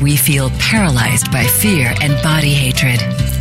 we feel paralyzed by fear and body hatred.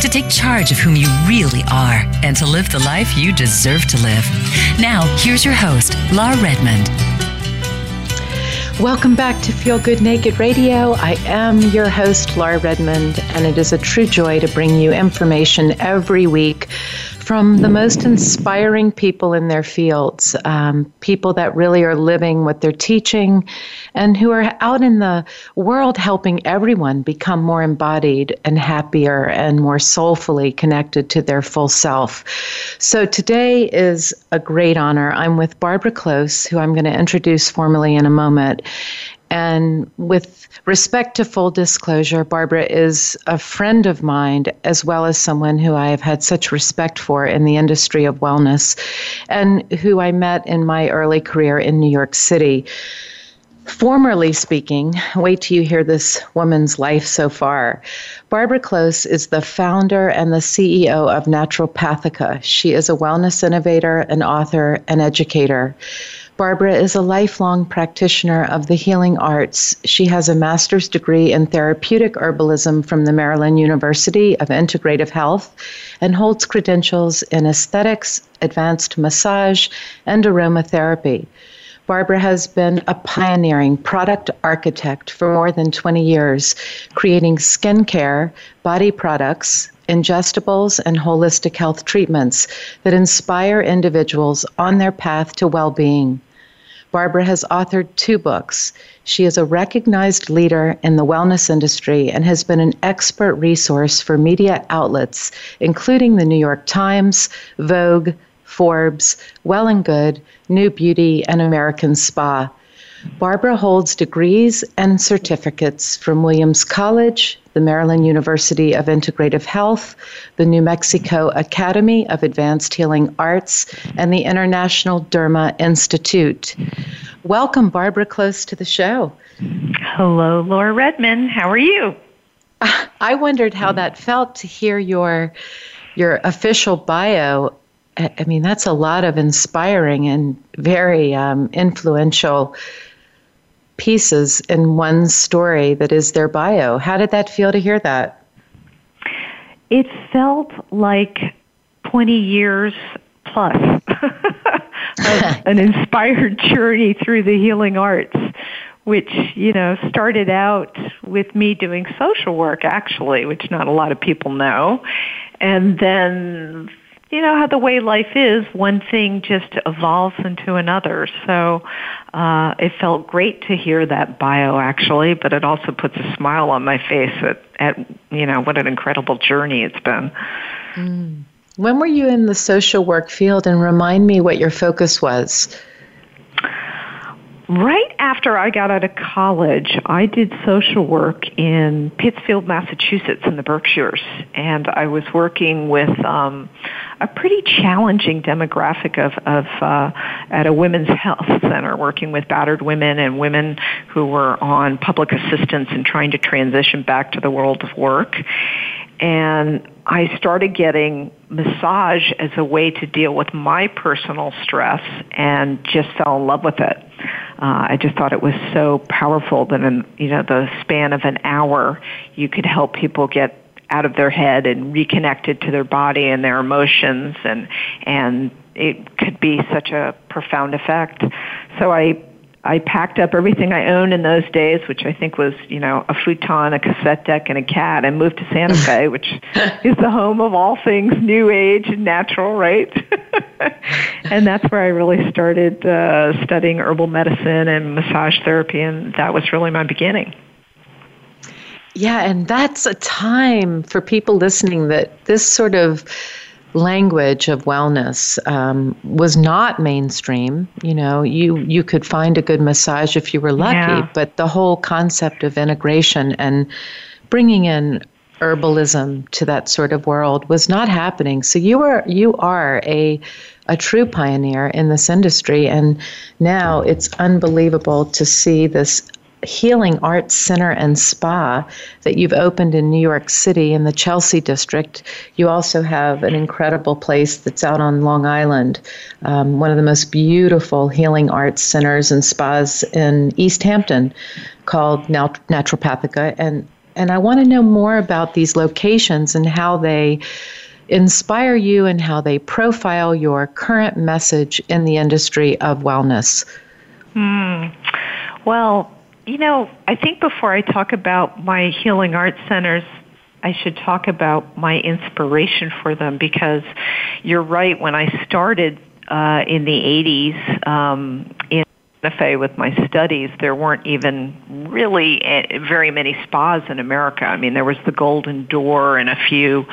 To take charge of whom you really are and to live the life you deserve to live. Now, here's your host, Lar Redmond. Welcome back to Feel Good Naked Radio. I am your host, Lar Redmond, and it is a true joy to bring you information every week from the most inspiring people in their fields, um, people that really are living what they're teaching, and who are out in the world helping everyone become more embodied and happier and more soulfully connected to their full self. So today is a great honor. I'm with Barbara Close, who I'm going to introduce formally in a moment. And with respect to full disclosure, Barbara is a friend of mine as well as someone who I have had such respect for in the industry of wellness and who I met in my early career in New York City. Formerly speaking, wait till you hear this woman's life so far. Barbara Close is the founder and the CEO of Naturopathica. She is a wellness innovator, an author, an educator. Barbara is a lifelong practitioner of the healing arts. She has a master's degree in therapeutic herbalism from the Maryland University of Integrative Health and holds credentials in aesthetics, advanced massage, and aromatherapy. Barbara has been a pioneering product architect for more than 20 years, creating skincare, body products, ingestibles, and holistic health treatments that inspire individuals on their path to well being. Barbara has authored two books. She is a recognized leader in the wellness industry and has been an expert resource for media outlets, including the New York Times, Vogue, Forbes, Well and Good, New Beauty, and American Spa. Barbara holds degrees and certificates from Williams College, the Maryland University of Integrative Health, the New Mexico Academy of Advanced Healing Arts, and the International Derma Institute. Welcome, Barbara, close to the show. Hello, Laura Redmond. How are you? I wondered how that felt to hear your your official bio. I mean, that's a lot of inspiring and very um, influential pieces in one story that is their bio. How did that feel to hear that? It felt like 20 years plus an inspired journey through the healing arts which you know started out with me doing social work actually which not a lot of people know and then you know how the way life is, one thing just evolves into another. So uh, it felt great to hear that bio actually, but it also puts a smile on my face at, at you know what an incredible journey it's been. Mm. When were you in the social work field, and remind me what your focus was? Right after I got out of college, I did social work in Pittsfield, Massachusetts, in the Berkshires, and I was working with um, a pretty challenging demographic of, of uh, at a women's health center, working with battered women and women who were on public assistance and trying to transition back to the world of work. And I started getting massage as a way to deal with my personal stress and just fell in love with it. Uh, I just thought it was so powerful that in you know the span of an hour you could help people get out of their head and reconnected to their body and their emotions and and it could be such a profound effect. So I I packed up everything I owned in those days, which I think was, you know, a futon, a cassette deck, and a cat, and moved to Santa Fe, which is the home of all things new age and natural, right? and that's where I really started uh, studying herbal medicine and massage therapy, and that was really my beginning. Yeah, and that's a time for people listening that this sort of language of wellness um, was not mainstream. You know, you you could find a good massage if you were lucky, yeah. but the whole concept of integration and bringing in herbalism to that sort of world was not happening. So you are you are a a true pioneer in this industry and now it's unbelievable to see this healing arts center and spa that you've opened in New York City in the Chelsea district. You also have an incredible place that's out on Long Island, um, one of the most beautiful healing arts centers and spas in East Hampton called Nat- Naturopathica. And, and I want to know more about these locations and how they inspire you and how they profile your current message in the industry of wellness. Hmm. Well, you know, I think before I talk about my healing arts centers, I should talk about my inspiration for them because you're right. When I started uh, in the 80s um, in Santa Fe with my studies, there weren't even really very many spas in America. I mean, there was the Golden Door and a few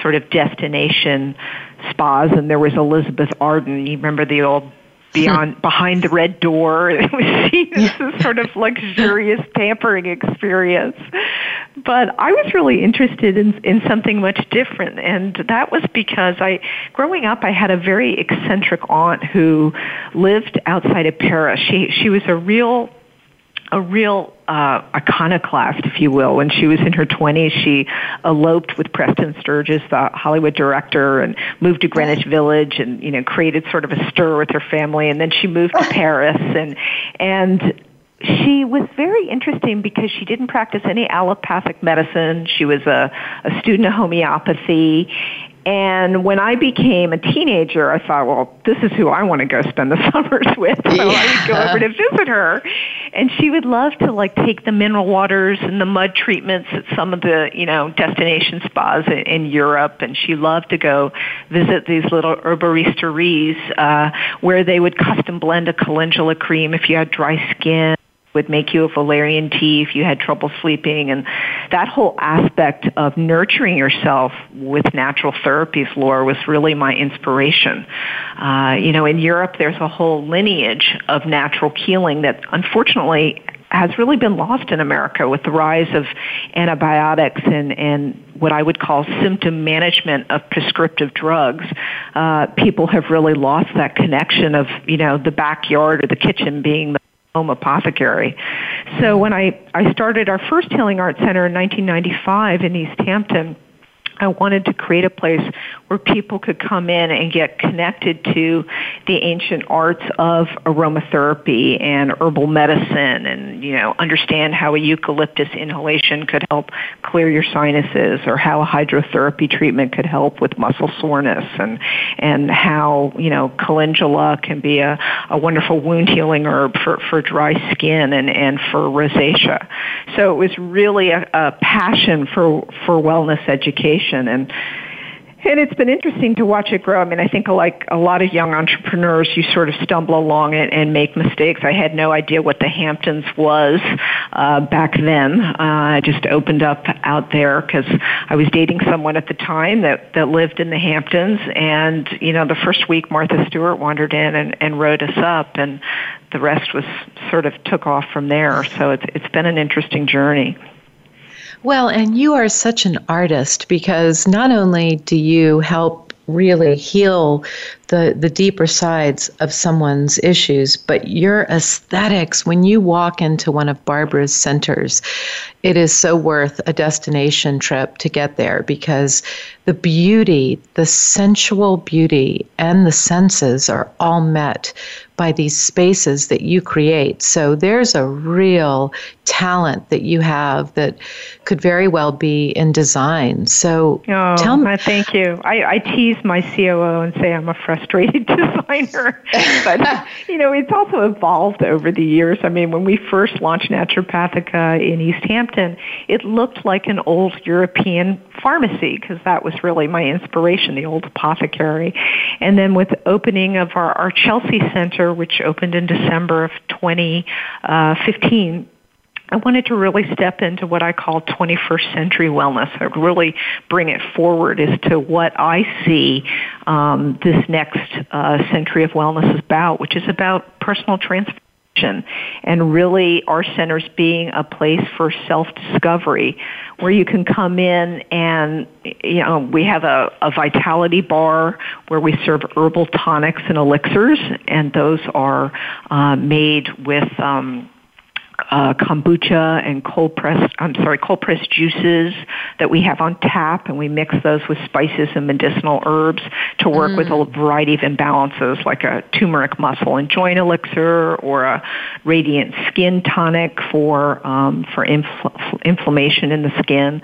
sort of destination spas, and there was Elizabeth Arden. You remember the old beyond hmm. behind the red door. It was seen as a sort of luxurious pampering experience. But I was really interested in in something much different, and that was because I, growing up, I had a very eccentric aunt who lived outside of Paris. She she was a real a real uh, iconoclast, if you will. When she was in her 20s, she eloped with Preston Sturges, the Hollywood director, and moved to Greenwich Village, and you know created sort of a stir with her family. And then she moved to Paris, and and she was very interesting because she didn't practice any allopathic medicine. She was a, a student of homeopathy, and when I became a teenager, I thought, well, this is who I want to go spend the summers with. So yeah. I would go over to visit her. And she would love to like take the mineral waters and the mud treatments at some of the, you know, destination spas in, in Europe. And she loved to go visit these little herboristeries, uh, where they would custom blend a calendula cream if you had dry skin would make you a valerian tea if you had trouble sleeping and that whole aspect of nurturing yourself with natural therapies Laura was really my inspiration uh, you know in Europe there's a whole lineage of natural healing that unfortunately has really been lost in America with the rise of antibiotics and, and what I would call symptom management of prescriptive drugs. Uh, people have really lost that connection of, you know, the backyard or the kitchen being the home apothecary. So when I, I started our first Healing Arts Center in 1995 in East Hampton, I wanted to create a place where people could come in and get connected to the ancient arts of aromatherapy and herbal medicine and, you know, understand how a eucalyptus inhalation could help clear your sinuses or how a hydrotherapy treatment could help with muscle soreness and, and how, you know, calendula can be a, a wonderful wound healing herb for, for dry skin and, and for rosacea. So it was really a, a passion for, for wellness education and and it's been interesting to watch it grow. I mean, I think like a lot of young entrepreneurs, you sort of stumble along it and make mistakes. I had no idea what the Hamptons was uh, back then. Uh, I just opened up out there because I was dating someone at the time that that lived in the Hamptons, and you know, the first week Martha Stewart wandered in and, and wrote us up, and the rest was sort of took off from there. So it's it's been an interesting journey. Well, and you are such an artist because not only do you help really heal the the deeper sides of someone's issues but your aesthetics when you walk into one of Barbara's centers it is so worth a destination trip to get there because the beauty the sensual beauty and the senses are all met by these spaces that you create. So there's a real talent that you have that could very well be in design. So oh, tell me. Thank you. I, I tease my COO and say I'm a frustrated designer, but you know it's also evolved over the years. I mean, when we first launched Naturopathica in East Hampton, it looked like an old European pharmacy because that was really my inspiration, the old apothecary. And then with the opening of our, our Chelsea Center Center, which opened in December of 2015, I wanted to really step into what I call 21st century wellness. I really bring it forward as to what I see um, this next uh, century of wellness is about, which is about personal transformation and really our centers being a place for self-discovery where you can come in and you know we have a, a vitality bar where we serve herbal tonics and elixirs and those are uh, made with um, uh, kombucha and cold pressed, I'm sorry, cold pressed juices that we have on tap, and we mix those with spices and medicinal herbs to work mm. with a variety of imbalances, like a turmeric muscle and joint elixir, or a radiant skin tonic for um, for infl- inflammation in the skin.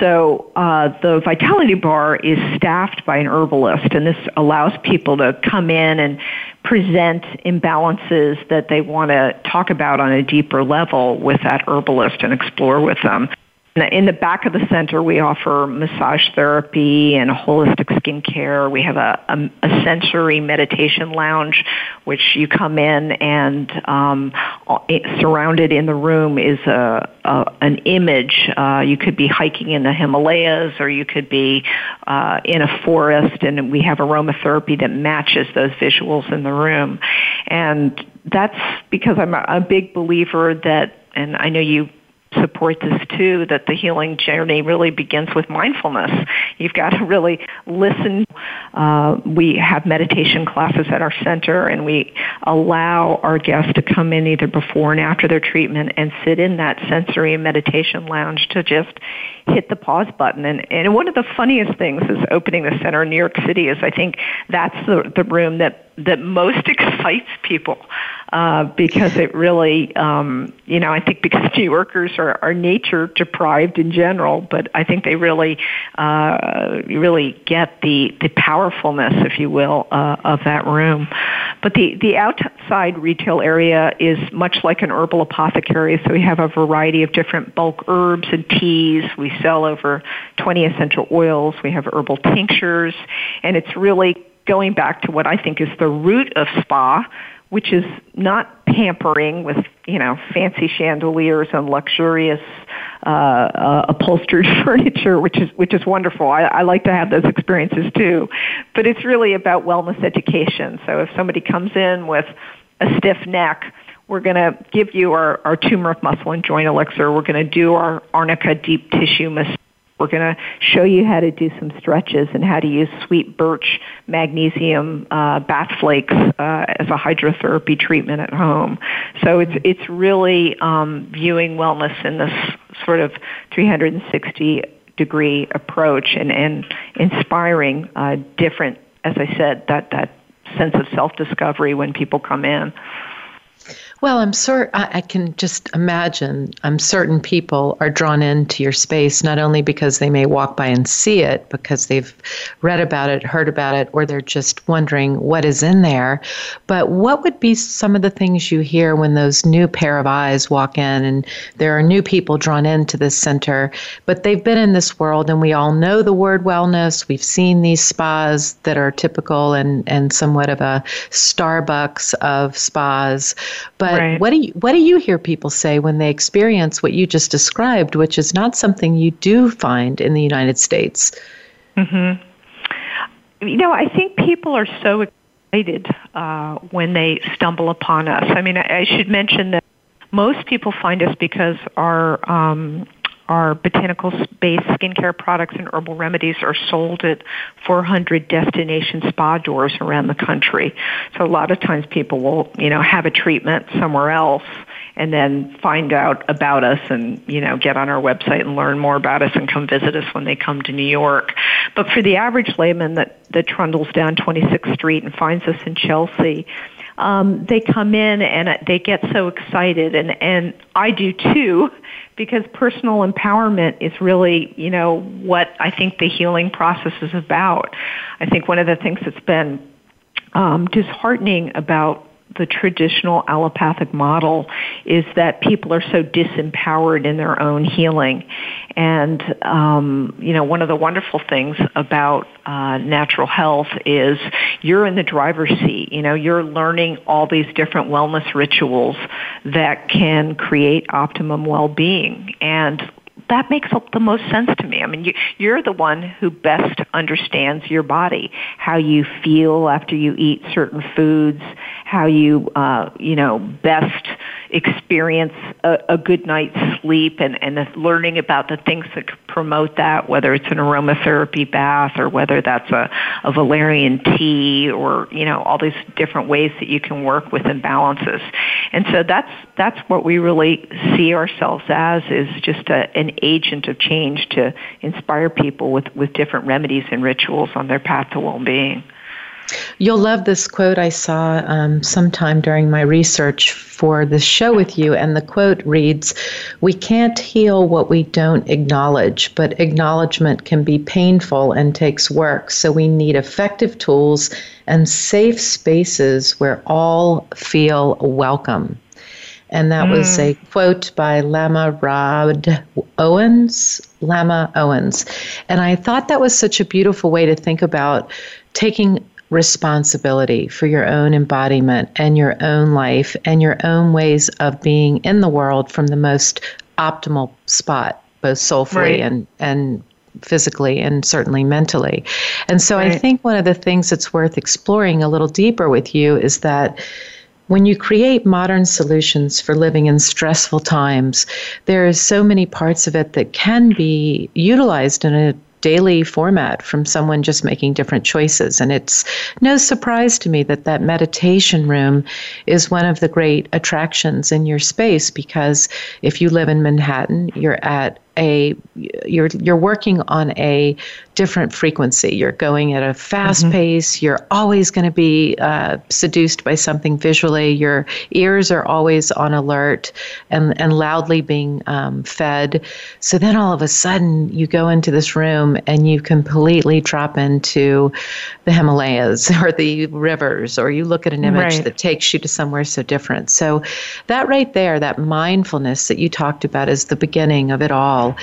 So uh, the Vitality Bar is staffed by an herbalist, and this allows people to come in and present imbalances that they want to talk about on a deeper level with that herbalist and explore with them. In the back of the center, we offer massage therapy and holistic skincare. We have a, a, a sensory meditation lounge, which you come in and um, surrounded in the room is a, a an image. Uh, you could be hiking in the Himalayas, or you could be uh, in a forest, and we have aromatherapy that matches those visuals in the room. And that's because I'm a, a big believer that, and I know you support this too that the healing journey really begins with mindfulness. You've got to really listen. Uh, we have meditation classes at our center, and we allow our guests to come in either before and after their treatment and sit in that sensory meditation lounge to just hit the pause button. And, and one of the funniest things is opening the center in New York City is I think that's the, the room that that most excites people uh, because it really, um, you know, I think because New Yorkers are, are nature deprived in general, but I think they really, uh, really get the the powerfulness, if you will, uh, of that room. But the the outside retail area is much like an herbal apothecary, so we have a variety of different bulk herbs and teas. We sell over 20 essential oils. We have herbal tinctures, and it's really going back to what I think is the root of spa, which is not pampering with you know fancy chandeliers and luxurious uh, uh, upholstered furniture, which is which is wonderful. I, I like to have those experiences too, but it's really about wellness education. So if somebody comes in with a stiff neck, we're going to give you our, our turmeric muscle and joint elixir. We're going to do our arnica deep tissue massage we're going to show you how to do some stretches and how to use sweet birch magnesium uh, bath flakes uh, as a hydrotherapy treatment at home. So it's it's really um, viewing wellness in this sort of 360 degree approach and, and inspiring uh, different, as I said, that that sense of self discovery when people come in. Well, I'm sure I, can just imagine. I'm certain people are drawn into your space not only because they may walk by and see it, because they've read about it, heard about it, or they're just wondering what is in there. But what would be some of the things you hear when those new pair of eyes walk in and there are new people drawn into this center, but they've been in this world and we all know the word wellness. We've seen these spas that are typical and, and somewhat of a Starbucks of spas. But but right. what do you what do you hear people say when they experience what you just described, which is not something you do find in the United States? Mm-hmm. You know, I think people are so excited uh, when they stumble upon us. I mean, I, I should mention that most people find us because our um, our botanical-based skincare products and herbal remedies are sold at 400 destination spa doors around the country. So a lot of times people will, you know, have a treatment somewhere else and then find out about us and, you know, get on our website and learn more about us and come visit us when they come to New York. But for the average layman that, that trundles down 26th Street and finds us in Chelsea, um, they come in and they get so excited, and and I do too, because personal empowerment is really you know what I think the healing process is about. I think one of the things that's been um, disheartening about the traditional allopathic model is that people are so disempowered in their own healing. And, um, you know, one of the wonderful things about uh, natural health is you're in the driver's seat. You know, you're learning all these different wellness rituals that can create optimum well-being. And that makes the most sense to me. I mean, you, you're the one who best understands your body, how you feel after you eat certain foods, how you, uh, you know, best experience a, a good night's sleep and, and learning about the things that promote that, whether it's an aromatherapy bath or whether that's a, a valerian tea or, you know, all these different ways that you can work with imbalances. And so that's, that's what we really see ourselves as is just a, an agent of change to inspire people with, with different remedies and rituals on their path to well-being. You'll love this quote I saw um, sometime during my research for this show with you. And the quote reads We can't heal what we don't acknowledge, but acknowledgement can be painful and takes work. So we need effective tools and safe spaces where all feel welcome. And that mm. was a quote by Lama Rod Owens. Lama Owens. And I thought that was such a beautiful way to think about taking responsibility for your own embodiment and your own life and your own ways of being in the world from the most optimal spot, both soulfully right. and, and physically and certainly mentally. And so right. I think one of the things that's worth exploring a little deeper with you is that when you create modern solutions for living in stressful times, there is so many parts of it that can be utilized in a daily format from someone just making different choices. And it's no surprise to me that that meditation room is one of the great attractions in your space because if you live in Manhattan, you're at a you're you're working on a different frequency. You're going at a fast mm-hmm. pace. You're always going to be uh, seduced by something visually. Your ears are always on alert and and loudly being um, fed. So then all of a sudden you go into this room and you completely drop into the Himalayas or the rivers, or you look at an image right. that takes you to somewhere so different. So that right there, that mindfulness that you talked about, is the beginning of it all well.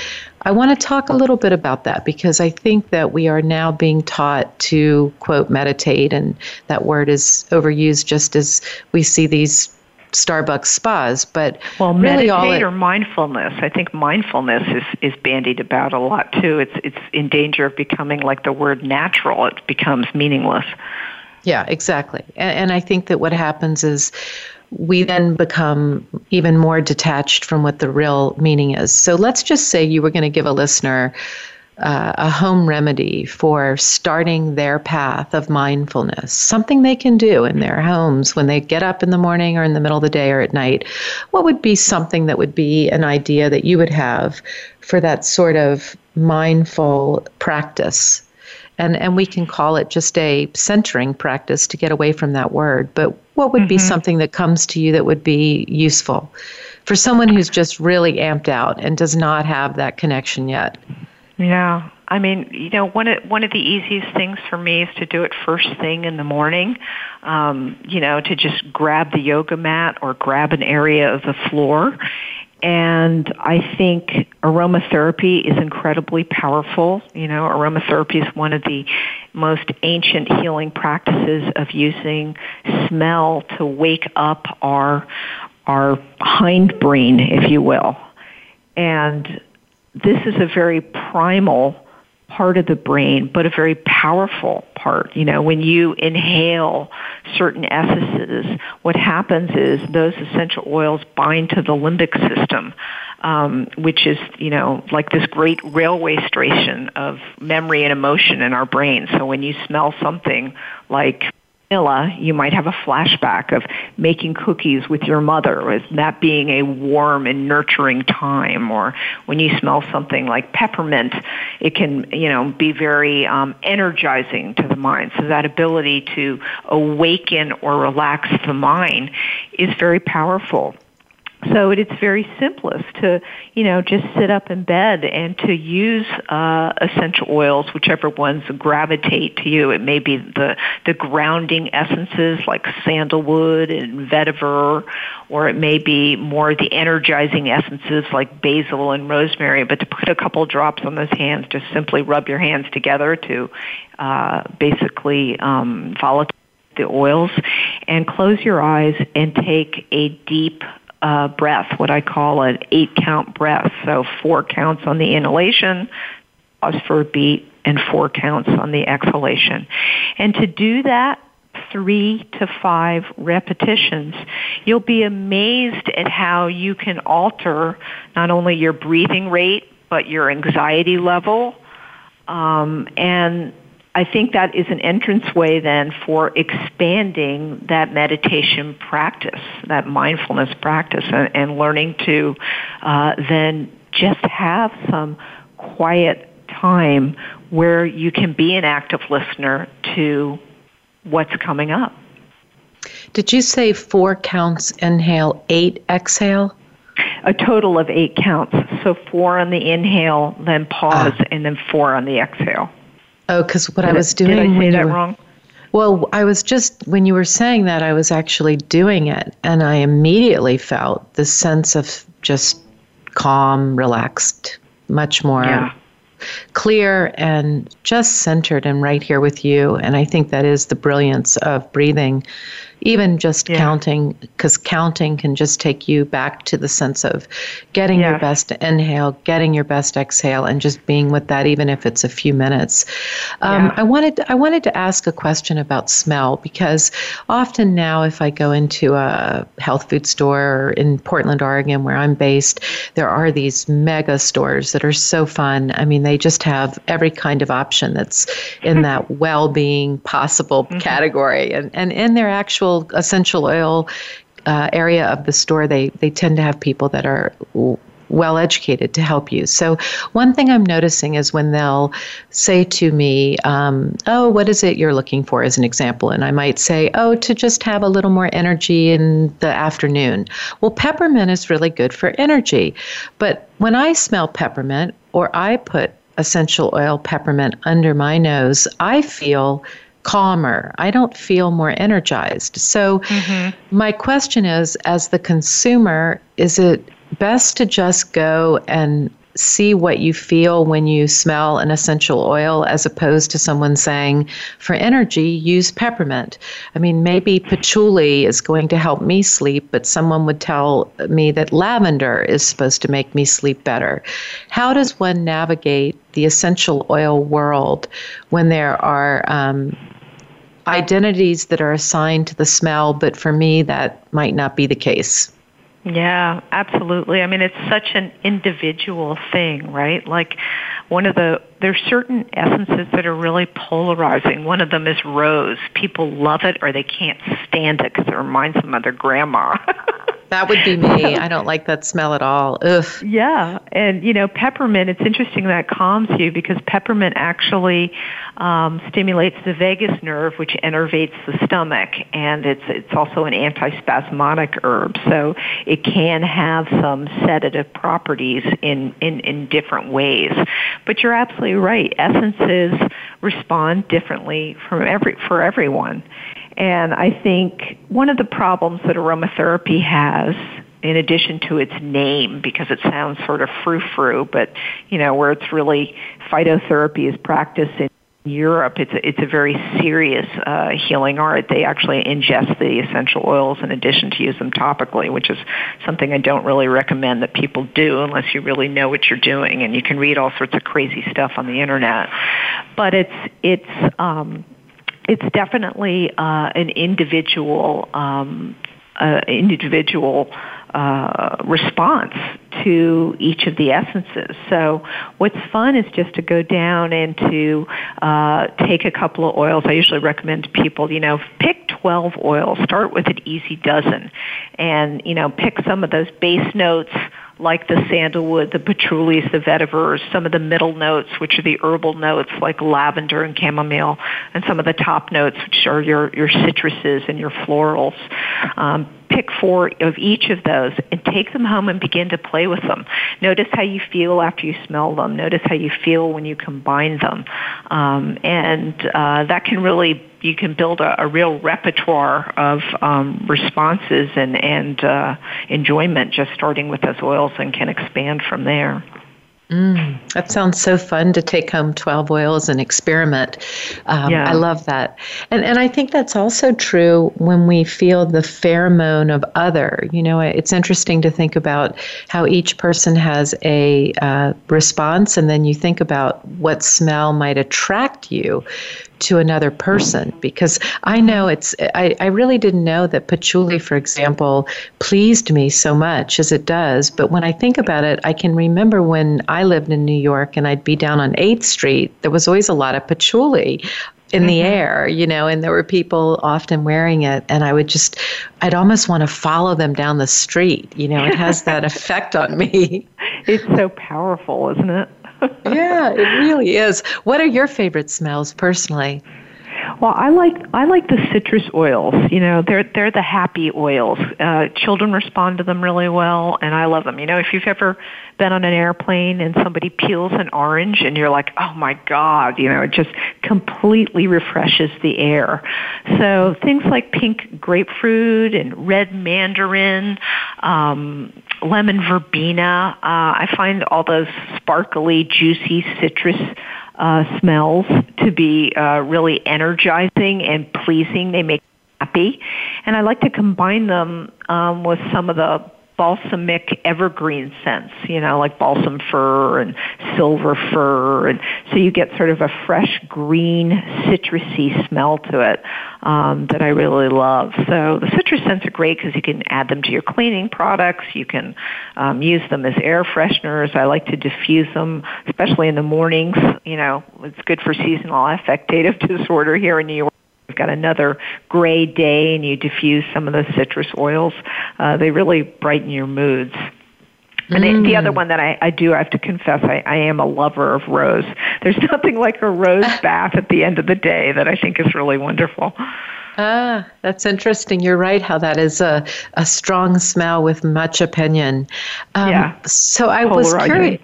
I want to talk a little bit about that because I think that we are now being taught to, quote, meditate, and that word is overused just as we see these Starbucks spas, but well, really meditate it, or mindfulness. I think mindfulness is is bandied about a lot too. It's it's in danger of becoming like the word natural. It becomes meaningless. Yeah, exactly. And, and I think that what happens is we then become even more detached from what the real meaning is. So let's just say you were going to give a listener uh, a home remedy for starting their path of mindfulness, something they can do in their homes when they get up in the morning or in the middle of the day or at night. What would be something that would be an idea that you would have for that sort of mindful practice? And, and we can call it just a centering practice to get away from that word. But what would mm-hmm. be something that comes to you that would be useful for someone who's just really amped out and does not have that connection yet? Yeah. I mean, you know, one of one of the easiest things for me is to do it first thing in the morning. Um, you know, to just grab the yoga mat or grab an area of the floor and I think aromatherapy is incredibly powerful. You know, aromatherapy is one of the most ancient healing practices of using smell to wake up our our hindbrain, if you will. And this is a very primal part of the brain, but a very powerful part. You know, when you inhale certain essences, what happens is those essential oils bind to the limbic system, um, which is, you know, like this great railway station of memory and emotion in our brain. So when you smell something like vanilla, you might have a flashback of making cookies with your mother, that being a warm and nurturing time. Or when you smell something like peppermint, it can, you know, be very um, energizing to the mind. So that ability to awaken or relax the mind is very powerful. So it's very simplest to, you know, just sit up in bed and to use uh, essential oils, whichever ones gravitate to you. It may be the the grounding essences like sandalwood and vetiver, or it may be more the energizing essences like basil and rosemary. But to put a couple drops on those hands, just simply rub your hands together to uh, basically um, follow the oils, and close your eyes and take a deep uh, breath, what I call an eight count breath. So four counts on the inhalation, pause for a beat, and four counts on the exhalation. And to do that three to five repetitions, you'll be amazed at how you can alter not only your breathing rate, but your anxiety level. Um, and I think that is an entranceway then for expanding that meditation practice, that mindfulness practice, and, and learning to uh, then just have some quiet time where you can be an active listener to what's coming up. Did you say four counts inhale, eight exhale? A total of eight counts. So four on the inhale, then pause, ah. and then four on the exhale. Oh, because what did I was doing. Did I say that were, wrong? Well, I was just, when you were saying that, I was actually doing it. And I immediately felt the sense of just calm, relaxed, much more yeah clear and just centered and right here with you. And I think that is the brilliance of breathing even just yeah. counting, because counting can just take you back to the sense of getting your best inhale, getting your best exhale, and just being with that, even if it's a few minutes. Um, yeah. I wanted I wanted to ask a question about smell because often now, if I go into a health food store in Portland, Oregon, where I'm based, there are these mega stores that are so fun. I mean, they just have every kind of option that's in that well-being possible mm-hmm. category, and and in their actual essential oil uh, area of the store, they they tend to have people that are well educated to help you. So, one thing I'm noticing is when they'll say to me, um, Oh, what is it you're looking for, as an example? And I might say, Oh, to just have a little more energy in the afternoon. Well, peppermint is really good for energy. But when I smell peppermint or I put essential oil peppermint under my nose, I feel calmer. I don't feel more energized. So, mm-hmm. my question is as the consumer, is it best to just go and see what you feel when you smell an essential oil as opposed to someone saying for energy use peppermint i mean maybe patchouli is going to help me sleep but someone would tell me that lavender is supposed to make me sleep better how does one navigate the essential oil world when there are um, identities that are assigned to the smell, but for me, that might not be the case. Yeah, absolutely. I mean, it's such an individual thing, right? Like one of the there's certain essences that are really polarizing. One of them is rose. People love it or they can't stand it because it reminds them of their grandma. That would be me. I don't like that smell at all. Ugh. Yeah, and you know, peppermint. It's interesting that calms you because peppermint actually um, stimulates the vagus nerve, which innervates the stomach, and it's it's also an antispasmodic herb, so it can have some sedative properties in in in different ways. But you're absolutely right. Essences respond differently from every for everyone. And I think one of the problems that aromatherapy has in addition to its name because it sounds sort of frou-frou, but you know, where it's really phytotherapy is practiced in Europe, it's a, it's a very serious uh, healing art. They actually ingest the essential oils in addition to use them topically, which is something I don't really recommend that people do unless you really know what you're doing. And you can read all sorts of crazy stuff on the internet. But it's it's um, it's definitely uh, an individual um, uh, individual uh, response to each of the essences. So what's fun is just to go down and to uh, take a couple of oils. I usually recommend to people, you know, pick 12 oils. Start with an easy dozen, and you know, pick some of those base notes like the sandalwood, the patchoulis, the vetivers, some of the middle notes, which are the herbal notes like lavender and chamomile, and some of the top notes, which are your, your citruses and your florals. Um, pick four of each of those and take them home and begin to play with them. Notice how you feel after you smell them. Notice how you feel when you combine them. Um, and uh, that can really you can build a, a real repertoire of um, responses and and uh, enjoyment just starting with those oils and can expand from there. Mm, that sounds so fun to take home 12 oils and experiment. Um, yeah. I love that. And, and I think that's also true when we feel the pheromone of other. You know, it's interesting to think about how each person has a uh, response, and then you think about what smell might attract you to another person because I know it's I, I really didn't know that patchouli, for example, pleased me so much as it does. But when I think about it, I can remember when I lived in New York and I'd be down on 8th Street, there was always a lot of patchouli in the mm-hmm. air, you know, and there were people often wearing it. And I would just, I'd almost want to follow them down the street. You know, it has that effect on me. It's so powerful, isn't it? Yeah, it really is. What are your favorite smells personally? Well, I like I like the citrus oils. You know, they're they're the happy oils. Uh, children respond to them really well, and I love them. You know, if you've ever been on an airplane and somebody peels an orange, and you're like, oh my god, you know, it just completely refreshes the air. So things like pink grapefruit and red mandarin, um, lemon verbena. Uh, I find all those sparkly, juicy citrus uh, smells to be uh, really energizing and pleasing. They make happy, and I like to combine them um, with some of the balsamic evergreen scents, you know, like balsam fir and silver fir, and so you get sort of a fresh green citrusy smell to it um, that I really love. So the citrus scents are great because you can add them to your cleaning products. You can um, use them as air fresheners. I like to diffuse them, especially in the mornings. You know, it's good for seasonal affective disorder here in New York you've got another gray day and you diffuse some of the citrus oils, uh, they really brighten your moods. And mm. the, the, other mm. one that I, I do, I have to confess, I, I am a lover of rose. There's nothing like a rose bath at the end of the day that I think is really wonderful. Ah, that's interesting. You're right, how that is a, a strong smell with much opinion. Um, yeah. So I was curious.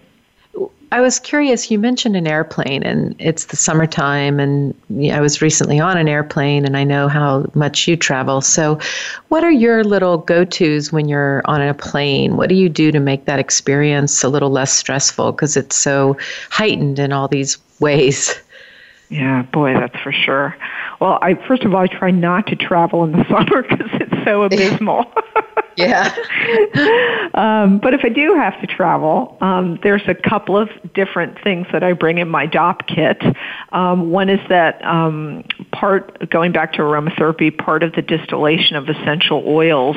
I was curious. You mentioned an airplane, and it's the summertime, and I was recently on an airplane, and I know how much you travel. So, what are your little go tos when you're on a plane? What do you do to make that experience a little less stressful because it's so heightened in all these ways? Yeah, boy, that's for sure. Well, I first of all, I try not to travel in the summer because it's so abysmal. Yeah. um, but if I do have to travel, um, there's a couple of different things that I bring in my Dopp kit. Um, one is that um, part, going back to aromatherapy, part of the distillation of essential oils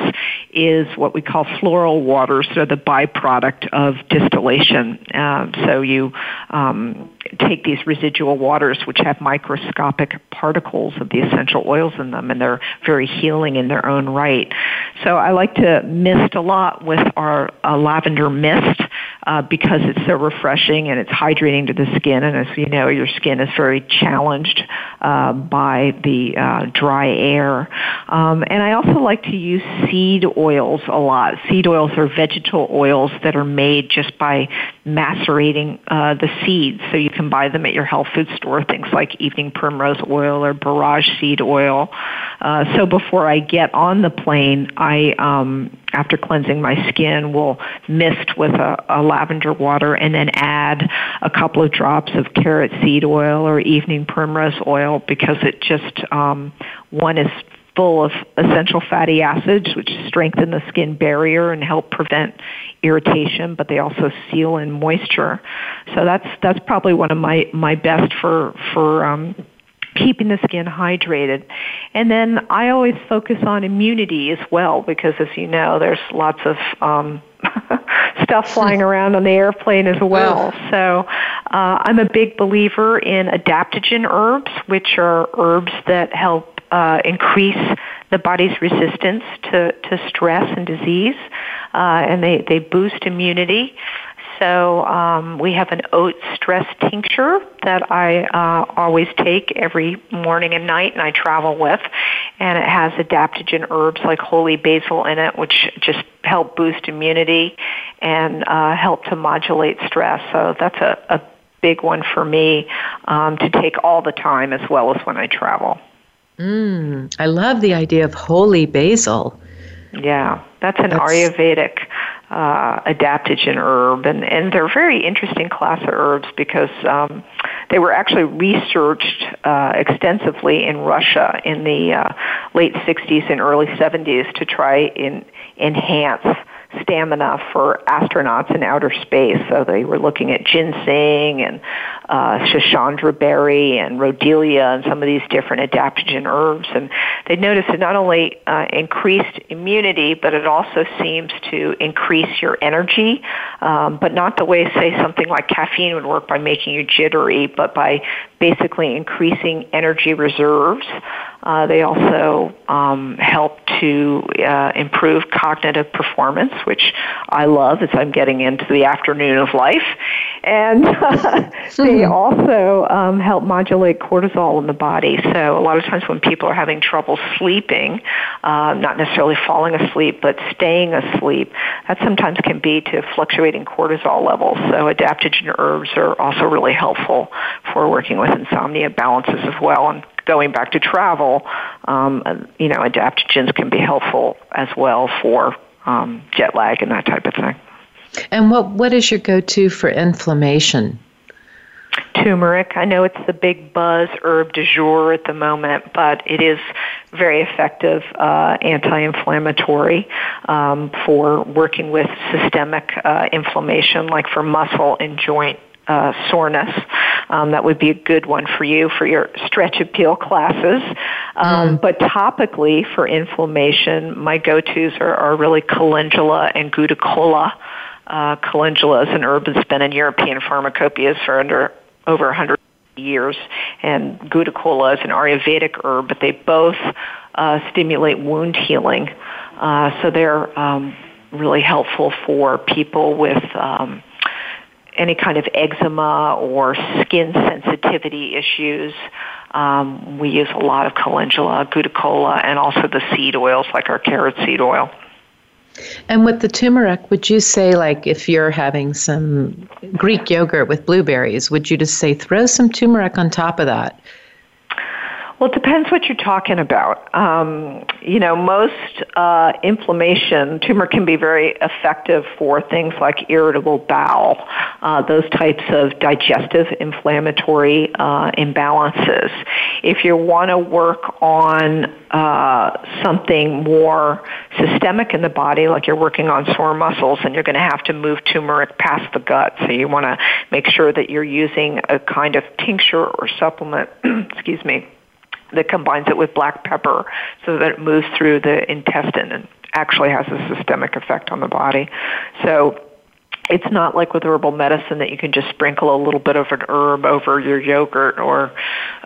is what we call floral waters. They're the byproduct of distillation. Uh, so you um, take these residual waters, which have microscopic particles of the essential oils in them, and they're very healing in their own right. So I like to mist a lot with our uh, lavender mist uh, because it's so refreshing and it's hydrating to the skin. And as you know, your skin is very challenged uh, by the uh, dry air. Um, and I also like to use seed oils a lot. Seed oils are vegetal oils that are made just by macerating uh, the seeds. So you can buy them at your health food store, things like evening primrose oil or borage seed oil. Uh, so before I get on the plane, I um, after cleansing my skin, will mist with a, a, lavender water and then add a couple of drops of carrot seed oil or evening primrose oil because it just, um, one is full of essential fatty acids which strengthen the skin barrier and help prevent irritation but they also seal in moisture so that's that's probably one of my my best for for um keeping the skin hydrated. And then I always focus on immunity as well because as you know, there's lots of um, stuff flying around on the airplane as well. So uh, I'm a big believer in adaptogen herbs, which are herbs that help uh, increase the body's resistance to, to stress and disease, uh, and they, they boost immunity. So um, we have an oat stress tincture that I uh, always take every morning and night, and I travel with, and it has adaptogen herbs like holy basil in it, which just help boost immunity and uh, help to modulate stress. So that's a, a big one for me um, to take all the time as well as when I travel. Mm, I love the idea of holy basil. Yeah, that's an that's... Ayurvedic uh, adaptogen herb, and, and they're a very interesting class of herbs because um, they were actually researched uh, extensively in Russia in the uh, late 60s and early 70s to try and enhance stamina for astronauts in outer space. So they were looking at ginseng and uh, Schisandra berry and rhodiola and some of these different adaptogen herbs. And they noticed it not only uh, increased immunity, but it also seems to increase your energy, um, but not the way, say, something like caffeine would work by making you jittery, but by basically increasing energy reserves. Uh, they also um, help to uh, improve cognitive performance, which I love as I'm getting into the afternoon of life. And uh, they also um, help modulate cortisol in the body. So a lot of times when people are having trouble sleeping, uh, not necessarily falling asleep, but staying asleep, that sometimes can be to fluctuating cortisol levels. So adaptogen herbs are also really helpful for working with insomnia balances as well. And going back to travel, um, you know, adaptogens can be helpful as well for um, jet lag and that type of thing. And what what is your go-to for inflammation? Turmeric. I know it's the big buzz herb du jour at the moment, but it is very effective uh, anti-inflammatory um, for working with systemic uh, inflammation, like for muscle and joint uh, soreness. Um, that would be a good one for you for your stretch appeal classes. Um, mm. But topically for inflammation, my go-tos are, are really calendula and gotu kola. Uh, calendula is an herb that's been in European pharmacopoeias for under over 100 years, and gotu kola is an Ayurvedic herb, but they both uh, stimulate wound healing. Uh, so they're um, really helpful for people with um, any kind of eczema or skin sensitivity issues. Um, we use a lot of calendula, gotu kola, and also the seed oils like our carrot seed oil. And with the turmeric, would you say, like, if you're having some Greek yogurt with blueberries, would you just say throw some turmeric on top of that? Well, it depends what you're talking about. Um, you know, most uh, inflammation, turmeric can be very effective for things like irritable bowel, uh, those types of digestive inflammatory uh, imbalances. If you want to work on uh, something more systemic in the body, like you're working on sore muscles, and you're going to have to move turmeric past the gut. So you want to make sure that you're using a kind of tincture or supplement, excuse me, that combines it with black pepper so that it moves through the intestine and actually has a systemic effect on the body. So it's not like with herbal medicine that you can just sprinkle a little bit of an herb over your yogurt or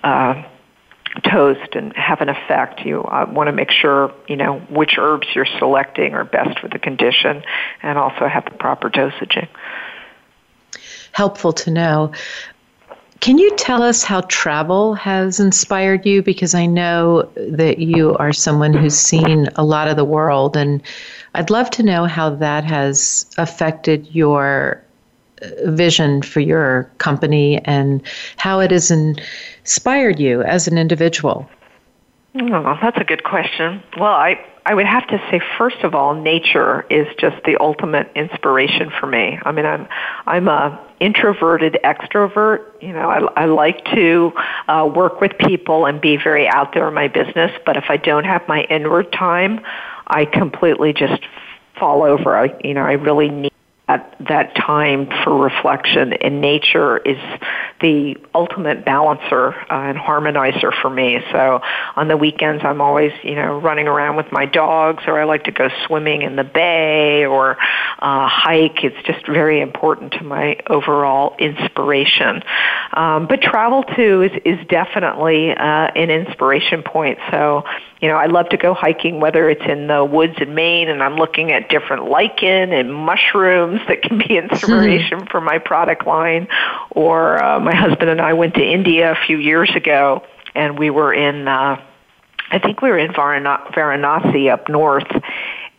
uh, toast and have an effect. You uh, want to make sure you know which herbs you're selecting are best for the condition, and also have the proper dosaging. Helpful to know. Can you tell us how travel has inspired you? Because I know that you are someone who's seen a lot of the world, and I'd love to know how that has affected your uh, vision for your company and how it has inspired you as an individual. Oh, that's a good question. Well, I I would have to say, first of all, nature is just the ultimate inspiration for me. I mean, I'm I'm a introverted extrovert. You know, I, I like to uh, work with people and be very out there in my business. But if I don't have my inward time, I completely just fall over. I, you know, I really need that, that time for reflection and nature is the ultimate balancer uh, and harmonizer for me. So on the weekends, I'm always, you know, running around with my dogs, or I like to go swimming in the bay or uh, hike. It's just very important to my overall inspiration. Um, but travel too is is definitely uh, an inspiration point. So you know, I love to go hiking, whether it's in the woods in Maine and I'm looking at different lichen and mushrooms that can be inspiration for my product line. Or uh, my husband and I went to India a few years ago and we were in, uh, I think we were in Varanasi up north.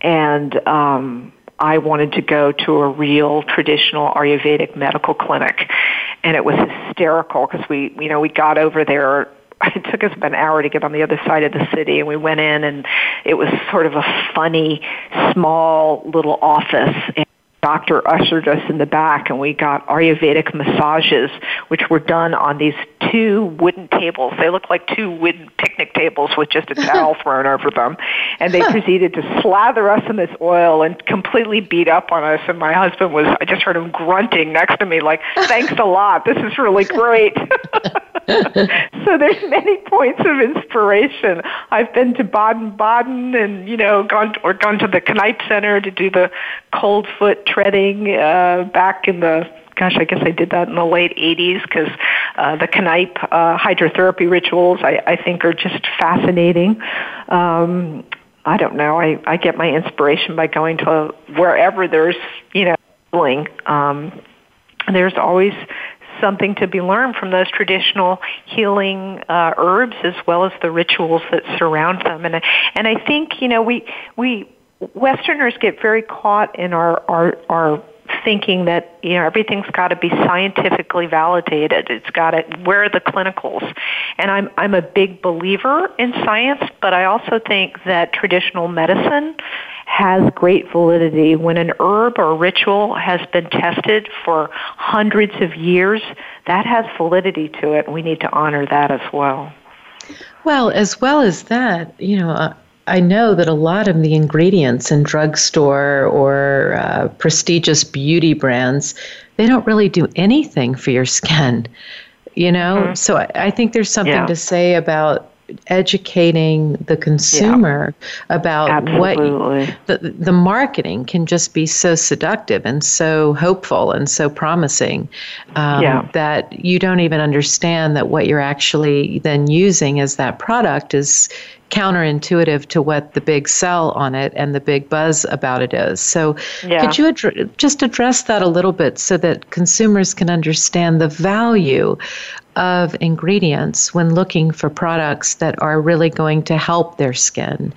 And, um, I wanted to go to a real traditional Ayurvedic medical clinic. And it was hysterical because we, you know, we got over there it took us about an hour to get on the other side of the city and we went in and it was sort of a funny small little office doctor ushered us in the back and we got Ayurvedic massages, which were done on these two wooden tables. They looked like two wooden picnic tables with just a towel thrown over them. And they proceeded to slather us in this oil and completely beat up on us. And my husband was, I just heard him grunting next to me like, thanks a lot. This is really great. so there's many points of inspiration. I've been to Baden-Baden and, you know, gone to, or gone to the Kneipp Center to do the cold foot treading uh, back in the gosh, I guess I did that in the late 80s because uh, the Kneipp uh, hydrotherapy rituals I, I think are just fascinating. Um, I don't know. I, I get my inspiration by going to wherever there's, you know, healing. Um, there's always something to be learned from those traditional healing uh, herbs as well as the rituals that surround them. And and I think you know we we Westerners get very caught in our our our thinking that you know everything's got to be scientifically validated. It's got to where are the clinicals? And I'm I'm a big believer in science, but I also think that traditional medicine has great validity. When an herb or ritual has been tested for hundreds of years, that has validity to it. We need to honor that as well. Well, as well as that, you know, uh, I know that a lot of the ingredients in drugstore or uh, prestigious beauty brands, they don't really do anything for your skin. You know, mm-hmm. so I, I, think there's something yeah. to say about educating the consumer yeah. about Absolutely. what the, the marketing can just be so seductive and so hopeful and so promising um, yeah. that you don't even understand that what you're actually then using as that product is counterintuitive to what the big sell on it and the big buzz about it is. So, yeah. could you ad- just address that a little bit so that consumers can understand the value of ingredients when looking for products that are really going to help their skin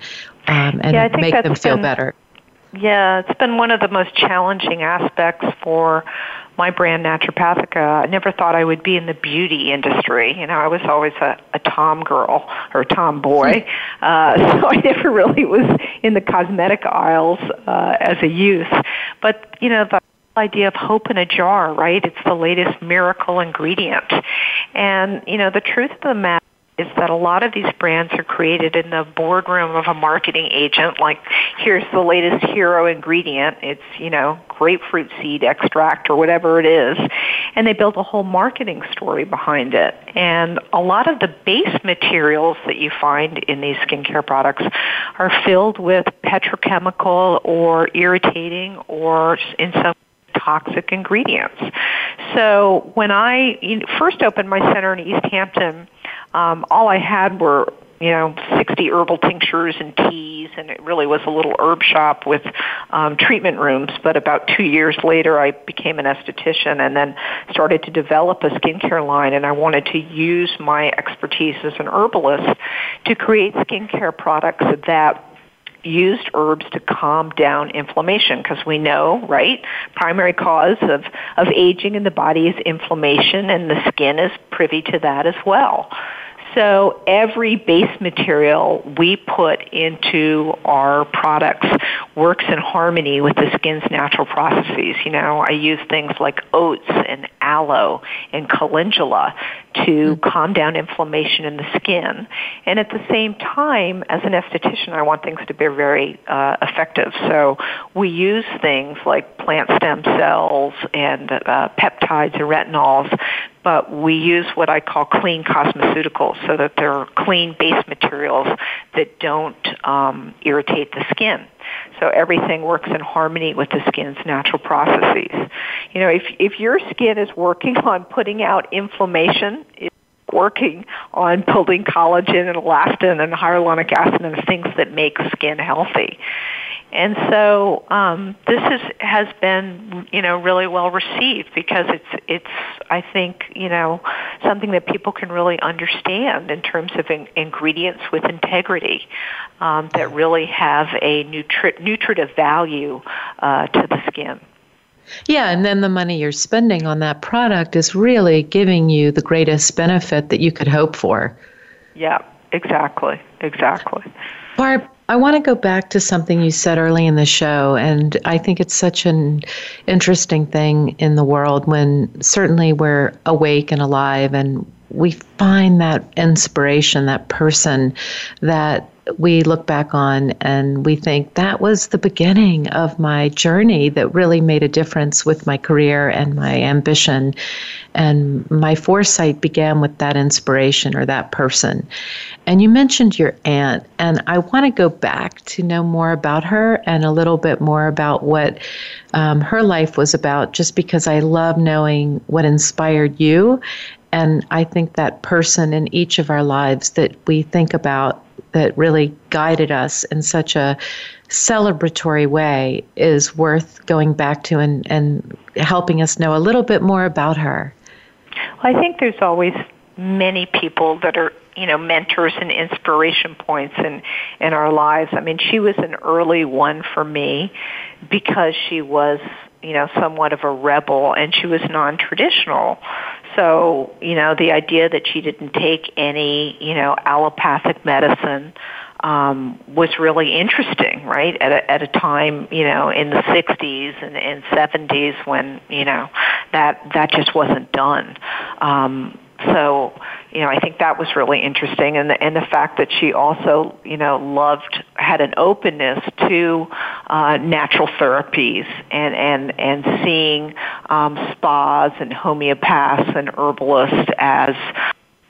um, and yeah, make them feel been, better? Yeah, it's been one of the most challenging aspects for my brand Naturopathica, I never thought I would be in the beauty industry. You know, I was always a, a tom girl or tom boy, uh, so I never really was in the cosmetic aisles uh, as a youth. But you know, the idea of hope in a jar, right? It's the latest miracle ingredient, and you know, the truth of the matter is that a lot of these brands are created in the boardroom of a marketing agent. Like here's the latest hero ingredient. It's you know grapefruit seed extract or whatever it is. And they build a whole marketing story behind it. And a lot of the base materials that you find in these skincare products are filled with petrochemical or irritating or in some toxic ingredients. So when I first opened my center in East Hampton, um, all I had were you know 60 herbal tinctures and teas, and it really was a little herb shop with um, treatment rooms. But about two years later, I became an esthetician and then started to develop a skincare line, and I wanted to use my expertise as an herbalist to create skincare products that used herbs to calm down inflammation because we know, right, primary cause of, of aging in the body is inflammation and the skin is privy to that as well. So every base material we put into our products works in harmony with the skin's natural processes. You know, I use things like oats and aloe and calendula to mm-hmm. calm down inflammation in the skin. And at the same time, as an esthetician, I want things to be very uh, effective. So we use things like plant stem cells and uh, peptides and retinols but we use what I call clean cosmeceuticals so that they're clean base materials that don't um, irritate the skin. So everything works in harmony with the skin's natural processes. You know, if, if your skin is working on putting out inflammation, it's working on building collagen and elastin and hyaluronic acid and things that make skin healthy. And so um, this is, has been, you know, really well received because it's, it's, I think, you know, something that people can really understand in terms of in, ingredients with integrity um, that really have a nutri- nutritive value uh, to the skin. Yeah, and then the money you're spending on that product is really giving you the greatest benefit that you could hope for. Yeah, exactly, exactly. Barb, I want to go back to something you said early in the show, and I think it's such an interesting thing in the world when certainly we're awake and alive and we find that inspiration, that person that we look back on and we think that was the beginning of my journey that really made a difference with my career and my ambition. And my foresight began with that inspiration or that person. And you mentioned your aunt, and I want to go back to know more about her and a little bit more about what um, her life was about, just because I love knowing what inspired you. And I think that person in each of our lives that we think about that really guided us in such a celebratory way is worth going back to and, and helping us know a little bit more about her. Well, I think there's always many people that are you know mentors and inspiration points in in our lives. I mean, she was an early one for me because she was you know somewhat of a rebel and she was non-traditional. So, you know, the idea that she didn't take any, you know, allopathic medicine um, was really interesting, right? At a, at a time, you know, in the 60s and, and 70s when, you know, that that just wasn't done. Um, so, you know, I think that was really interesting, and the, and the fact that she also, you know, loved had an openness to uh, natural therapies and and and seeing um, spas and homeopaths and herbalists as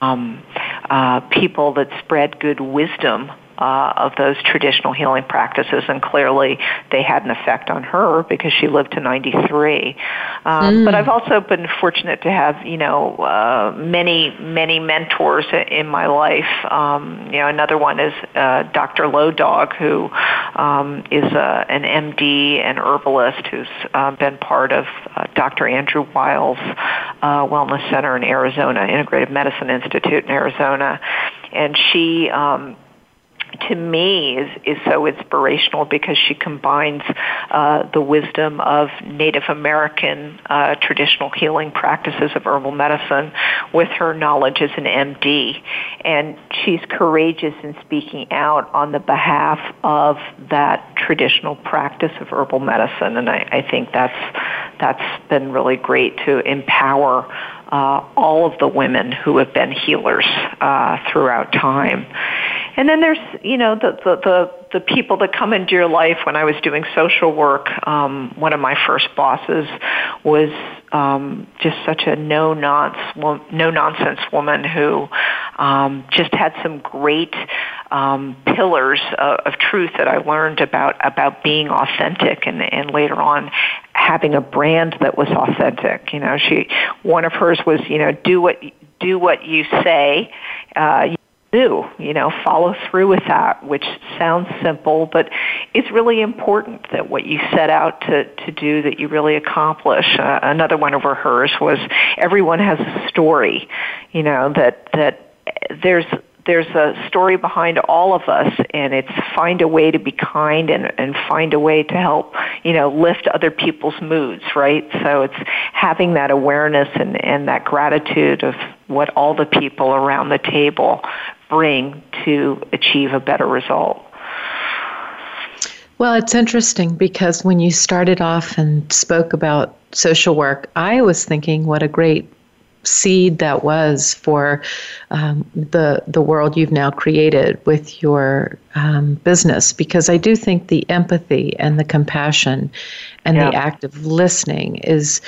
um, uh, people that spread good wisdom uh, of those traditional healing practices, and clearly they had an effect on her because she lived to 93. Um, mm. But I've also been fortunate to have, you know, uh, many, many mentors in my life. Um, you know, another one is uh, Dr. Low Dog, who um, is a, an MD and herbalist who's uh, been part of uh, Dr. Andrew Weil's uh, Wellness Center in Arizona, Integrative Medicine Institute in Arizona. And she um, to me is, is so inspirational because she combines uh, the wisdom of Native American uh, traditional healing practices of herbal medicine with her knowledge as an MD. And she's courageous in speaking out on the behalf of that traditional practice of herbal medicine. And I, I think that's, that's been really great to empower uh, all of the women who have been healers uh, throughout time. And then there's, you know, the, the, the, the people that come into your life. When I was doing social work, um, one of my first bosses was um, just such a no nonsense, no nonsense woman who um, just had some great um, pillars of, of truth that I learned about about being authentic, and, and later on having a brand that was authentic. You know, she one of hers was, you know, do what do what you say. Uh, do, you know, follow through with that, which sounds simple, but it's really important that what you set out to, to do that you really accomplish. Uh, another one of hers was everyone has a story, you know, that, that there's there's a story behind all of us and it's find a way to be kind and, and find a way to help, you know, lift other people's moods, right? So it's having that awareness and, and that gratitude of what all the people around the table bring to achieve a better result. Well, it's interesting because when you started off and spoke about social work, I was thinking what a great seed that was for um, the the world you've now created with your um, business because I do think the empathy and the compassion and yeah. the act of listening is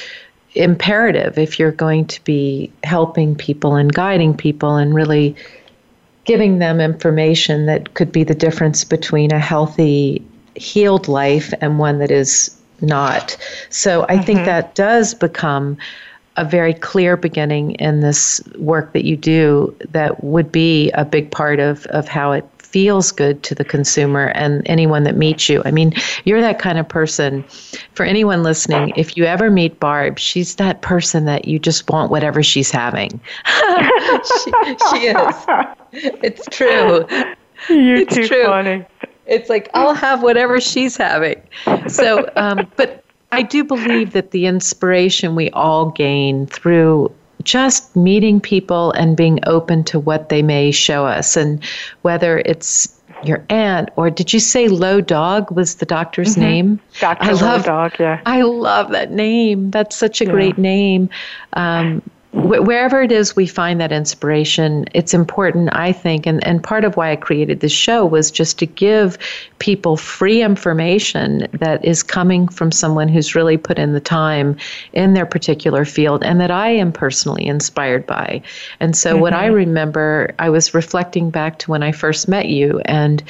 imperative if you're going to be helping people and guiding people and really giving them information that could be the difference between a healthy healed life and one that is not so i mm-hmm. think that does become a very clear beginning in this work that you do that would be a big part of, of how it feels good to the consumer and anyone that meets you. I mean, you're that kind of person. For anyone listening, if you ever meet Barb, she's that person that you just want whatever she's having. she, she, is. It's true. You're it's too true. funny. It's like I'll have whatever she's having. So, um, but I do believe that the inspiration we all gain through just meeting people and being open to what they may show us, and whether it's your aunt, or did you say Low Dog was the doctor's mm-hmm. name? Dr. I love, Dog, yeah. I love that name. That's such a yeah. great name. Um, wherever it is we find that inspiration, it's important, I think, and, and part of why I created this show was just to give people free information that is coming from someone who's really put in the time in their particular field and that I am personally inspired by. And so, mm-hmm. what I mm-hmm. remember, I was reflecting back to when I first met you, and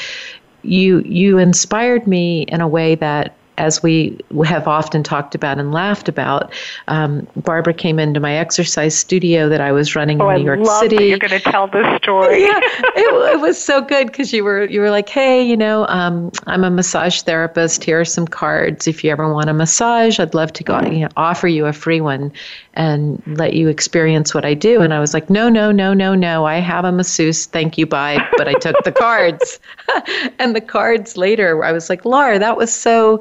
you you inspired me in a way that as we have often talked about and laughed about, um, Barbara came into my exercise studio that I was running oh, in New I York love City. That you're going to tell this story. yeah, it, it, was so good because you were you were like, hey, you know, um, I'm a massage therapist. Here are some cards. If you ever want a massage, I'd love to go you know, offer you a free one and let you experience what I do. And I was like, no, no, no, no, no. I have a masseuse. Thank you, bye. But I took the cards, and the cards later, I was like, Laura, that was so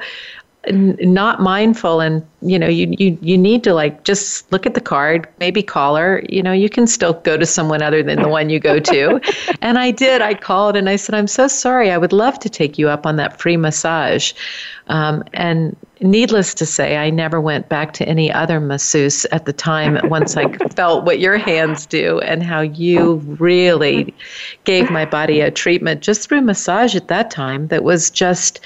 not mindful and you know you, you you need to like just look at the card maybe call her you know you can still go to someone other than the one you go to. And i did i called and i said i'm so sorry i would love to take you up on that free massage. Um, and needless to say i never went back to any other masseuse at the time once i felt what your hands do and how you really gave my body a treatment just through massage at that time that was just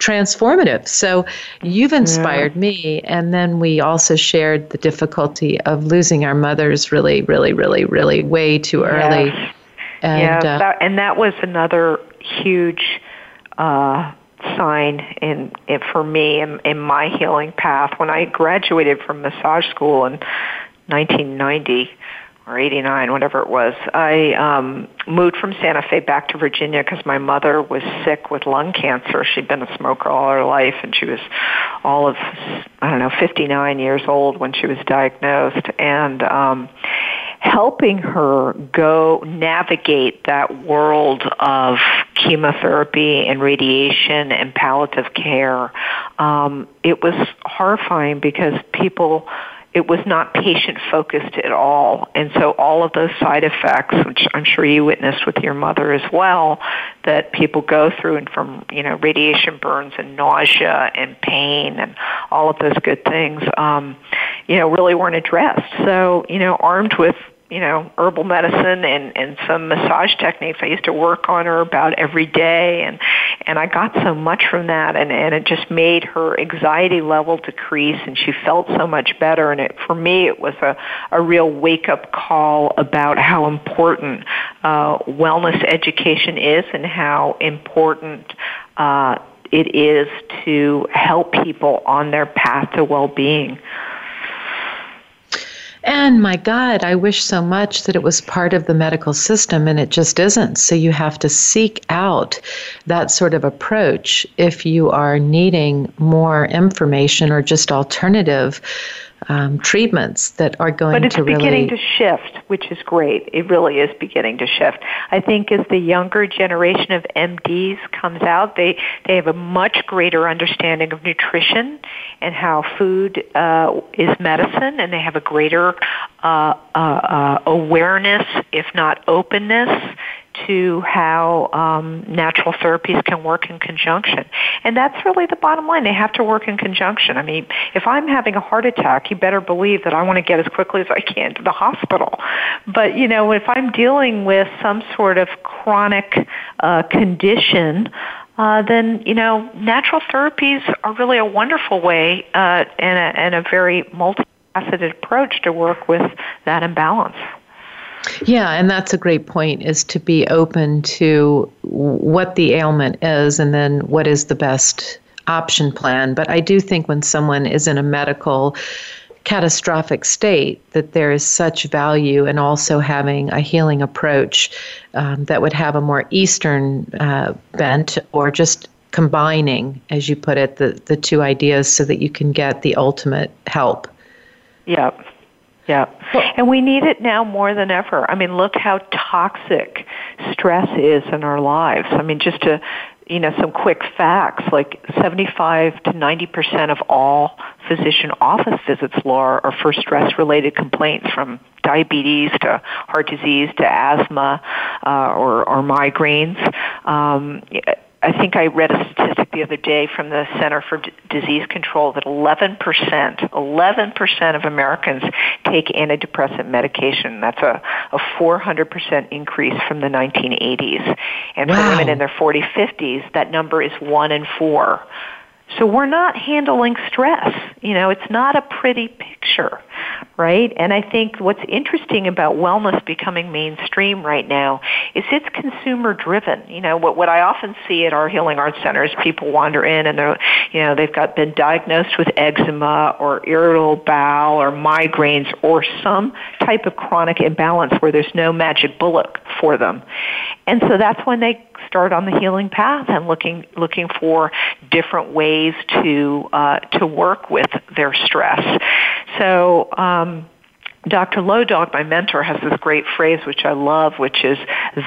transformative. So you've inspired yeah. me. And then we also shared the difficulty of losing our mothers really, really, really, really way too early. Yes. And, yeah, uh, that, and that was another huge uh, sign in, in for me in, in my healing path. When I graduated from massage school in 1990, or 89, whatever it was, I um, moved from Santa Fe back to Virginia because my mother was sick with lung cancer. She'd been a smoker all her life, and she was all of, I don't know, 59 years old when she was diagnosed. And um, helping her go navigate that world of chemotherapy and radiation and palliative care, um, it was horrifying because people it was not patient focused at all. And so all of those side effects, which I'm sure you witnessed with your mother as well, that people go through and from, you know, radiation burns and nausea and pain and all of those good things, um, you know, really weren't addressed. So, you know, armed with you know, herbal medicine and, and some massage techniques I used to work on her about every day and, and I got so much from that and, and it just made her anxiety level decrease and she felt so much better and it, for me it was a, a real wake up call about how important, uh, wellness education is and how important, uh, it is to help people on their path to well-being. And my God, I wish so much that it was part of the medical system, and it just isn't. So you have to seek out that sort of approach if you are needing more information or just alternative um, treatments that are going but it's to really beginning to shift, which is great. It really is beginning to shift. I think as the younger generation of MDs comes out, they they have a much greater understanding of nutrition and how food uh, is medicine, and they have a greater uh, uh, uh awareness, if not openness, to how um, natural therapies can work in conjunction. And that's really the bottom line. They have to work in conjunction. I mean, if I'm having a heart attack, you better believe that I want to get as quickly as I can to the hospital. But, you know, if I'm dealing with some sort of chronic uh, condition, uh, then you know natural therapies are really a wonderful way uh, and, a, and a very multifaceted approach to work with that imbalance. Yeah, and that's a great point is to be open to what the ailment is and then what is the best option plan. But I do think when someone is in a medical catastrophic state that there is such value in also having a healing approach um, that would have a more eastern uh, bent or just combining as you put it the, the two ideas so that you can get the ultimate help yeah yeah. And we need it now more than ever. I mean, look how toxic stress is in our lives. I mean, just to you know, some quick facts, like 75 to 90% of all physician office visits, Laura, are for stress-related complaints from diabetes to heart disease to asthma uh, or, or migraines. Um, I think I read a statistic the other day from the Center for D- Disease Control that 11%, 11% of Americans take antidepressant medication. That's a, a 400% increase from the 1980s. And wow. for women in their 40s, 50s, that number is 1 in 4. So we're not handling stress. You know, it's not a pretty picture, right? And I think what's interesting about wellness becoming mainstream right now is it's consumer driven. You know, what, what I often see at our healing arts centers, people wander in and they're, you know, they've got been diagnosed with eczema or irritable bowel or migraines or some type of chronic imbalance where there's no magic bullet for them. And so that's when they start on the healing path and looking looking for different ways to uh, to work with their stress. So. Um, Dr. Low Dog, my mentor, has this great phrase which I love, which is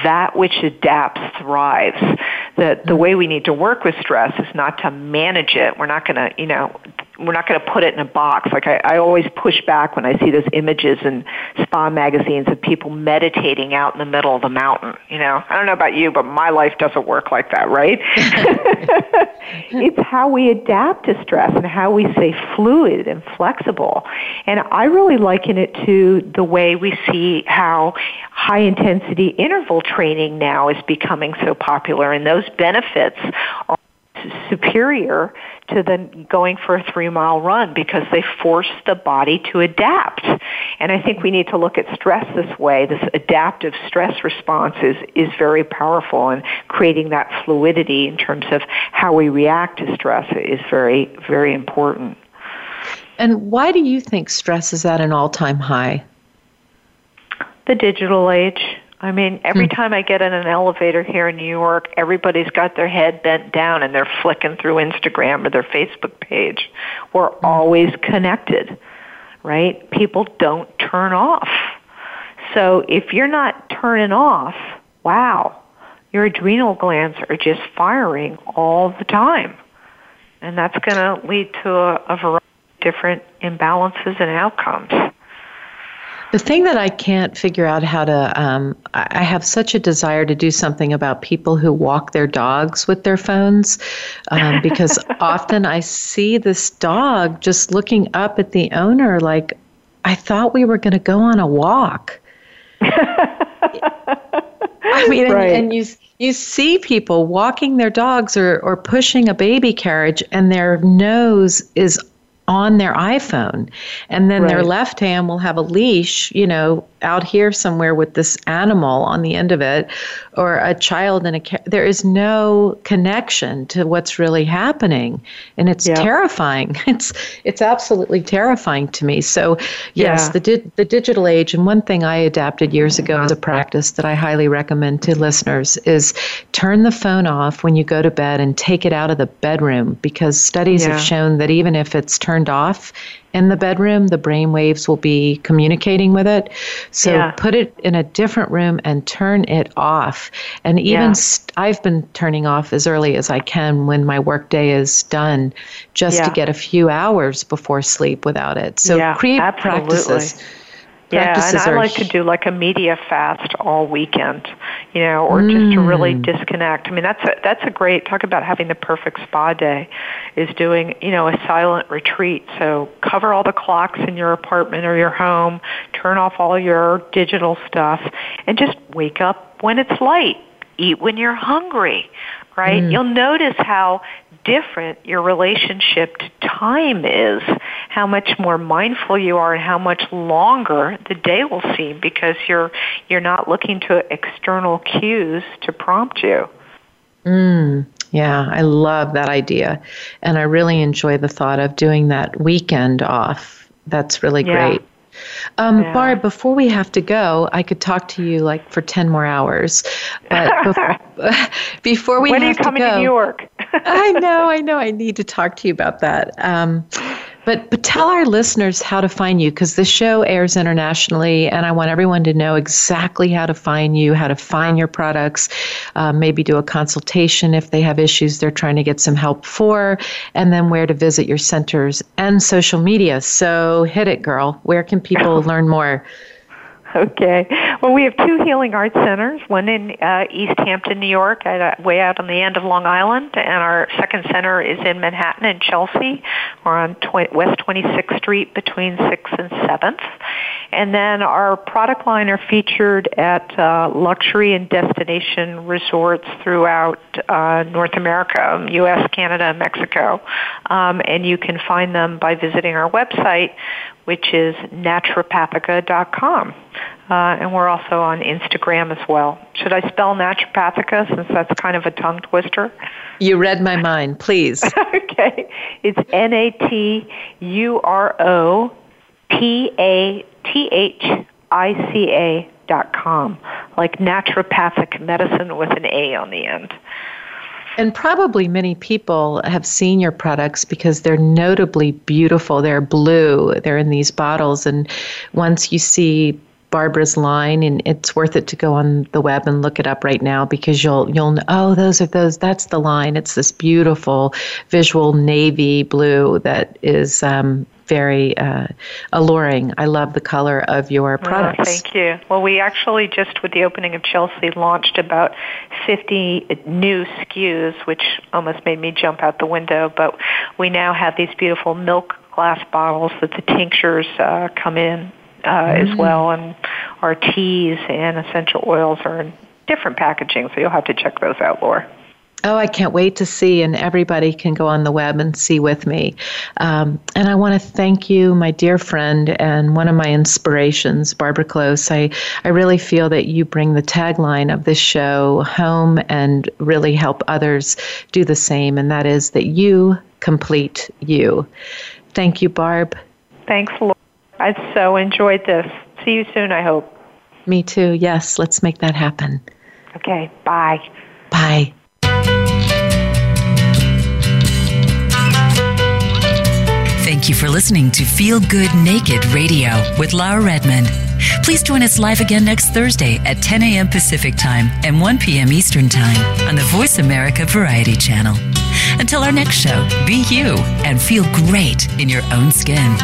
that which adapts thrives. That the way we need to work with stress is not to manage it. We're not going to, you know, we're not going to put it in a box. Like I, I always push back when I see those images in spa magazines of people meditating out in the middle of the mountain. You know, I don't know about you, but my life doesn't work like that, right? it's how we adapt to stress and how we stay fluid and flexible. And I really liken it to the way we see how high intensity interval training now is becoming so popular and those benefits are superior to the going for a three mile run because they force the body to adapt. And I think we need to look at stress this way. This adaptive stress response is, is very powerful and creating that fluidity in terms of how we react to stress is very, very important. And why do you think stress is at an all time high? The digital age. I mean, every hmm. time I get in an elevator here in New York, everybody's got their head bent down and they're flicking through Instagram or their Facebook page. We're hmm. always connected, right? People don't turn off. So if you're not turning off, wow, your adrenal glands are just firing all the time. And that's going to lead to a, a variety of different imbalances and outcomes. The thing that I can't figure out how to, um, I have such a desire to do something about people who walk their dogs with their phones um, because often I see this dog just looking up at the owner like, I thought we were going to go on a walk. I mean, right. and, and you you see people walking their dogs or, or pushing a baby carriage, and their nose is on their iPhone. And then right. their left hand will have a leash, you know, out here somewhere with this animal on the end of it or a child in a there is no connection to what's really happening and it's yeah. terrifying it's it's absolutely terrifying to me so yes yeah. the di- the digital age and one thing I adapted years ago as a uh-huh. practice that I highly recommend to listeners is turn the phone off when you go to bed and take it out of the bedroom because studies yeah. have shown that even if it's turned off in the bedroom, the brain waves will be communicating with it. So yeah. put it in a different room and turn it off. And even yeah. st- I've been turning off as early as I can when my workday is done, just yeah. to get a few hours before sleep without it. So create absolutely. practices yeah, and I like to do like a media fast all weekend, you know, or mm. just to really mm. disconnect. I mean, that's a, that's a great talk about having the perfect spa day, is doing you know a silent retreat. So cover all the clocks in your apartment or your home, turn off all your digital stuff, and just wake up when it's light. Eat when you're hungry, right? Mm. You'll notice how different your relationship to time is, how much more mindful you are and how much longer the day will seem because you're you're not looking to external cues to prompt you. Mm, yeah, I love that idea. And I really enjoy the thought of doing that weekend off. That's really yeah. great. Um, yeah. Barb, before we have to go, I could talk to you like for 10 more hours. But before, before we when have are you coming to, go, to New York? I know, I know. I need to talk to you about that. Um, But but tell our listeners how to find you because the show airs internationally, and I want everyone to know exactly how to find you, how to find your products, uh, maybe do a consultation if they have issues they're trying to get some help for, and then where to visit your centers and social media. So hit it, girl. Where can people learn more? Okay. Well, we have two healing arts centers. One in uh, East Hampton, New York, at, uh, way out on the end of Long Island, and our second center is in Manhattan and Chelsea. We're on tw- West 26th Street between 6th and 7th. And then our product line are featured at uh, luxury and destination resorts throughout uh, North America, U.S., Canada, Mexico. Um, and you can find them by visiting our website, which is naturopathica.com. Uh, and we're also on Instagram as well. Should I spell naturopathica since that's kind of a tongue twister? You read my mind, please. okay. It's N A T U R O P A T H I C A dot com, like naturopathic medicine with an A on the end. And probably many people have seen your products because they're notably beautiful. They're blue. They're in these bottles. And once you see Barbara's line, and it's worth it to go on the web and look it up right now because you'll you'll know, oh those are those that's the line. It's this beautiful visual navy blue that is um, very uh, alluring. I love the color of your products. Oh, thank you. Well, we actually just with the opening of Chelsea launched about 50 new SKUs, which almost made me jump out the window. But we now have these beautiful milk glass bottles that the tinctures uh, come in uh, mm. as well, and our teas and essential oils are in different packaging, so you'll have to check those out, Laura. Oh, I can't wait to see, and everybody can go on the web and see with me. Um, and I want to thank you, my dear friend, and one of my inspirations, Barbara Close. I, I really feel that you bring the tagline of this show home and really help others do the same, and that is that you complete you. Thank you, Barb. Thanks, Laura. I so enjoyed this. See you soon, I hope. Me too. Yes, let's make that happen. Okay, bye. Bye. Thank you for listening to Feel Good Naked Radio with Laura Redmond. Please join us live again next Thursday at 10 a.m. Pacific Time and 1 p.m. Eastern Time on the Voice America Variety Channel. Until our next show, be you and feel great in your own skin.